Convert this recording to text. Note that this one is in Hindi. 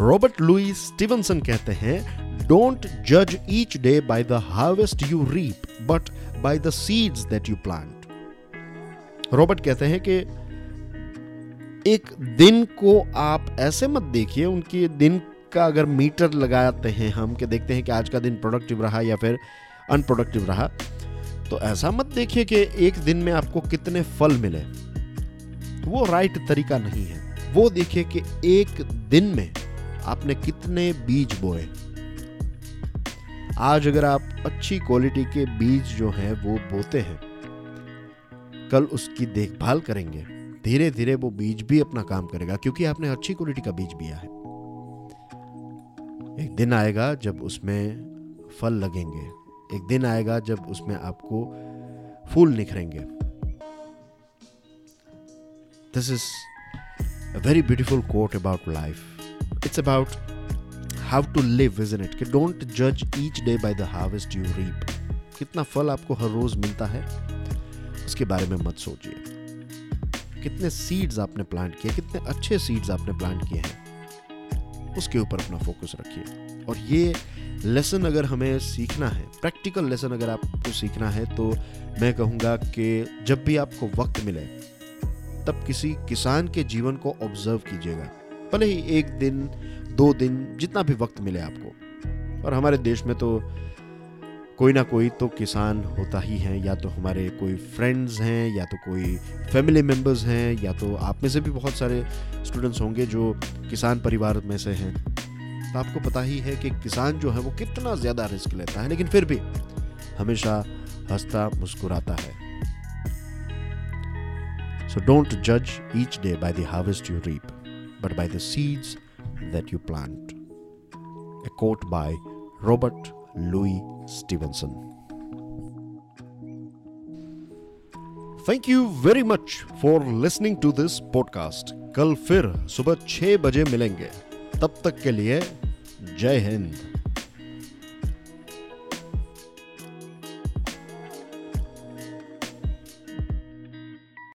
रॉबर्ट लुई स्टीवनसन कहते हैं डोंट जज each day by the harvest you reap but by the seeds that you plant Robert कहते हैं कि एक दिन को आप ऐसे मत देखिए, उनके दिन का अगर मीटर लगाते हैं हम, कि देखते हैं कि आज का दिन प्रोडक्टिव रहा या फिर अनप्रोडक्टिव रहा तो ऐसा मत देखिए कि एक दिन में आपको कितने फल मिले। वो राइट तरीका नहीं है। वो देखिए कि एक दिन में आपने कितने बीज बोए? आज अगर आप अच्छी क्वालिटी के बीज जो हैं, वो बोते हैं, कल उसकी देखभाल करेंगे। धीरे धीरे वो बीज भी अपना काम करेगा, क्योंकि आपने अच्छी क्वालिटी का बीज बिया है। एक दिन आएगा जब उसमें फल लगेंगे। एक दिन आएगा जब उसमें आपको फूल निखरेंगे। This is a very beautiful quote about life it's about how to live is it कि डोंट जज each day by the harvest you reap कितना फल आपको हर रोज मिलता है, उसके बारे में मत सोचिए। कितने सीड्स आपने प्लांट किए, कितने अच्छे सीड्स आपने प्लांट किए हैं, उसके ऊपर अपना फोकस रखिए। और ये लेसन अगर हमें सीखना है प्रैक्टिकल लेसन अगर आपको सीखना है तो मैं कहूँगा कि जब भी आपको वक्त मिले, तब किसी किसान के जीवन को ऑब्ज़र्व कीजिएगा। भले ही एक दिन, दो दिन, जितना भी वक्त मिले आपको। और हमारे देश में तो कोई ना कोई तो किसान होता ही है, या तो हमारे कोई फ्रेंड्स हैं, या तो कोई फैमिली मेंबर्स हैं, या तो आप में से भी बहुत सारे स्टूडेंट्स होंगे जो किसान परिवार में से हैं। तो आपको पता ही है कि किसान जो है वो कितना ज़्यादा रिस्क लेता है, लेकिन फिर भी हमेशा हंसता मुस्कुराता है। सो डोंट जज each day by the harvest you reap but by the seeds that you plant. A quote by Robert Louis Stevenson. Thank you very much for listening to this podcast कल फिर सुबह छह बजे मिलेंगे तब तक के लिए जय हिंद